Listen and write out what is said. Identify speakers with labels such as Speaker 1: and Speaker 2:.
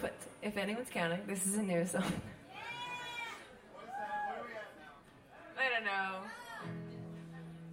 Speaker 1: But if anyone's counting, this is a new song.